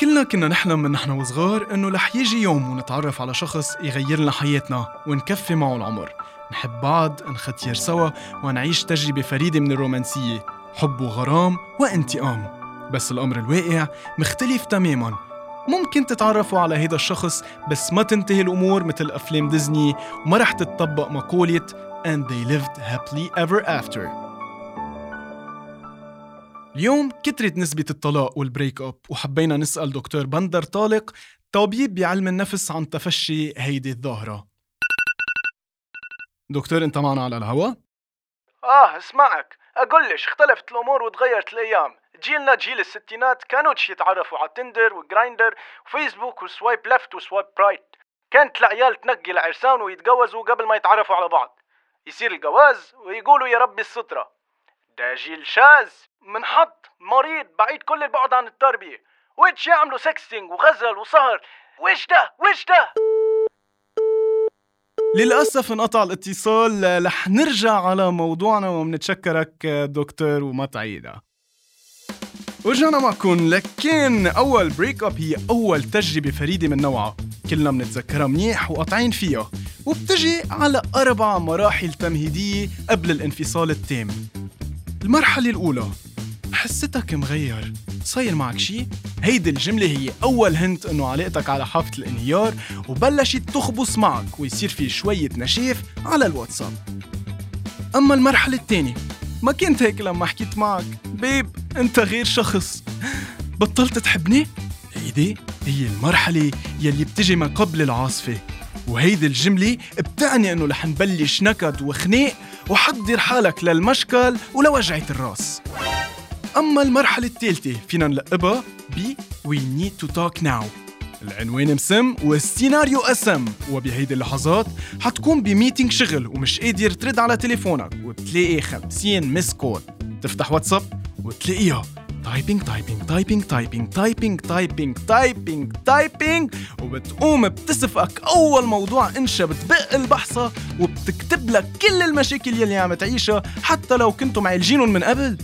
كلنا كنا نحلم من نحن وصغار إنه رح يجي يوم ونتعرف على شخص يغير لنا حياتنا ونكفي معه العمر. نحب بعض نختير سوا ونعيش تجربة فريدة من الرومانسية. حب وغرام وانتقام. بس الأمر الواقع مختلف تماماً. ممكن تتعرفوا على هيدا الشخص بس ما تنتهي الأمور مثل أفلام ديزني وما رح تتطبق مقولة and they lived happily ever after. اليوم كترت نسبة الطلاق وال break up وحبينا نسأل دكتور بندر طالق طبيب بعلم النفس عن تفشي هيدي الظاهرة. دكتور انت معنا على الهوا؟ آه اسمعك. اقولش اختلفت الأمور وتغيرت الأيام. جيلنا جيل الستينات كانوش يتعرفوا على Tinder و Grindr وفيسبوك و swipe left و swipe right كانت العيال تنقي العرسان ويتجوزوا قبل ما يتعرفوا على بعض. يصير الجواز ويقولوا يا ربي السترة. ده جيل شاذ منحط مريض بعيد كل البعد عن التربية. ويتش يعملوا sexting وغزل وسهر. ويش ده؟ ويش ده؟ للأسف انقطع الاتصال. رح نرجع على موضوعنا ومنتشكرك دكتور وما تعيدها ورجعنا معكم لكن أول break up هي أول تجربة فريدة من نوعها. كلنا منتذكرها منيح وقاطعين فيها. وبتجي على أربع مراحل تمهيدية قبل الانفصال التام. المرحلة الأولى. حستك مغير. صاير معك شي؟ هيدي الجملة هي أول هنت إنه علاقتك على حافة الانهيار وبلشت تخبص معك ويصير في شوية نشاف على الواتساب. أما المرحلة الثانية ما كنت هيك لما حكيت معك؟ بيب أنت غير شخص. بطلت تحبني؟ هيدي هي المرحلة يلي بتجي ما قبل العاصفة. وهيدي الجملة بتعني إنه رح نبلش نكد وخناق وحضر حالك للمشكل ولوجعة الراس. أما المرحلة الثالثة فينا نلقبها ب We Need to Talk Now. العنوان مسم والسيناريو أسم وبهيدي اللحظات حتكون بميتينج شغل ومش قادر ترد على تليفونك وتلاقي 50 مس كول تفتح واتساب وتلاقيها. typing typing typing typing typing typing typing typing وبتقوم بتسفقك أول موضوع إنشا بتبق البحصة وبتكتب لك كل المشاكل يلي عم تعيشها حتى لو كنتوا معالجينهم من قبل.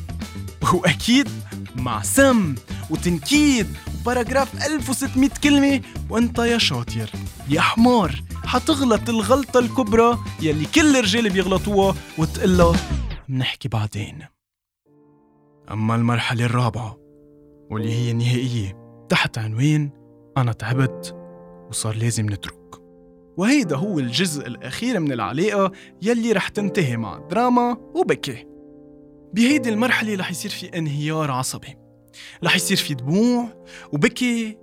وأكيد مع سم وتنكيد و paragraph 1600 كلمة وأنت يا شاطر يا حمار. حتغلط الغلطة الكبرى يلي كل الرجال بيغلطوها وتقلها منحكي بعدين. أما المرحلة الرابعة واللي هي النهائية تحت عنوان أنا تعبت وصار لازم نترك. وهيدا هو الجزء الأخير من العلاقة يلي رح تنتهي مع دراما وبكي. بهيدي المرحلة رح يصير في انهيار عصبي. رح يصير في دموع وبكي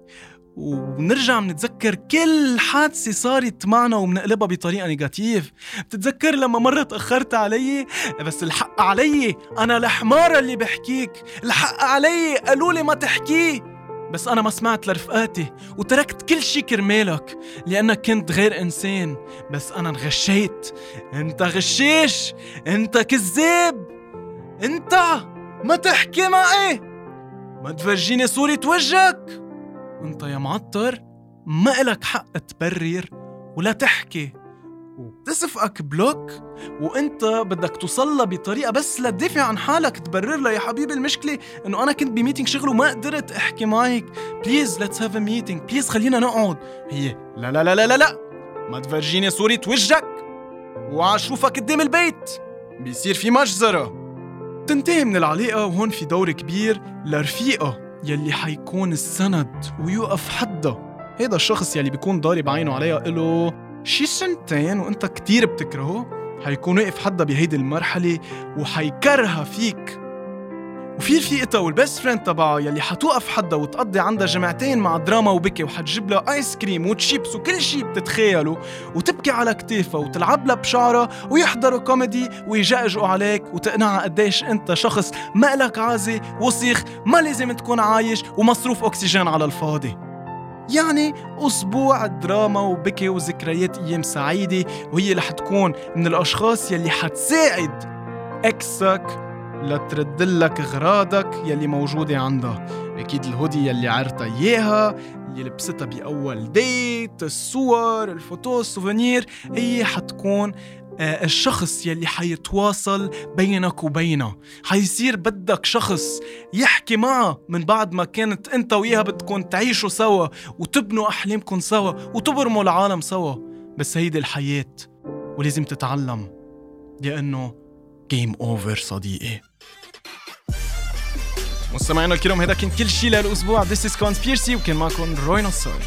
ونرجع منتذكر كل حادثة صارت معنا ومنقلبها بطريقة نيجاتيف. بتتذكر لما مرة تأخرت علي؟ بس الحق علي أنا الحمارة اللي بحكيك. الحق علي قالوا لي ما تحكيه بس أنا ما سمعت لرفقاتي وتركت كل شي كرمالك لأنك كنت غير إنسان. بس أنا انغشيت. أنت غشيش. أنت كذاب. أنت ما تحكي معي. ما تفرجيني صورة وجهك. وانت يا معطر ما إلك حق تبرر ولا تحكي. وبتسفقك block وانت بدك توصلها بطريقة بس لتدافع عن حالك تبرر لها يا حبيبي المشكلة إنه أنا كنت ب meeting شغل وما قدرت أحكي معك. please let's have a meeting please خلينا نقعد. هي لا لا لا لا لا لا ما تفرجيني صورة وجهك وعشوفك قدام البيت. بيصير في مجزرة. تنتهي من العلاقة وهون في دور كبير لرفيقة. يلي حيكون السند ويوقف حدها هيدا الشخص يلي بيكون ضارب عينه عليها قله شي سنتين وإنت كتير بتكرهه حيكون واقف حدا بهيدي المرحلة وحيكرها فيك. وفي رفيقتها وال best friend تبعها يلي حتوقف حدا وتقضي عندها جمعتين مع دراما وبكي وحتجيب لها ice cream و chips وكل شي بتتخيله وتبكي على كتافها وتلعب لها بشعرها ويحضروا كوميدي ويجأجوا عليك وتقنعها قديش انت شخص ما لك عازي وسخ ما لازم تكون عايش ومصروف أكسجين على الفاضي. يعني أسبوع دراما وبكي وذكريات أيام سعيدة وهي رح تكون من الأشخاص يلي حتساعد. ex ك لترد لك اغراضك يلي موجودة عندها. أكيد الهودي يلي عرتها إياها اللي لبستها بأول date الصور ال photo ال souvenir هي حتكون آه، الشخص يلي حيتواصل بينك وبينها. حيصير بدك شخص يحكي معها من بعد ما كانت أنت وياها بدكم تعيشوا سوا وتبنوا احلامكم سوا وتبرموا العالم سوا. بس هيدي الحياة ولازم تتعلم لأنه game over صديقي. مستمعينا الكرام هذا كان كل شيء للاسبوع This is Conspiracy وكان معكم روي نصار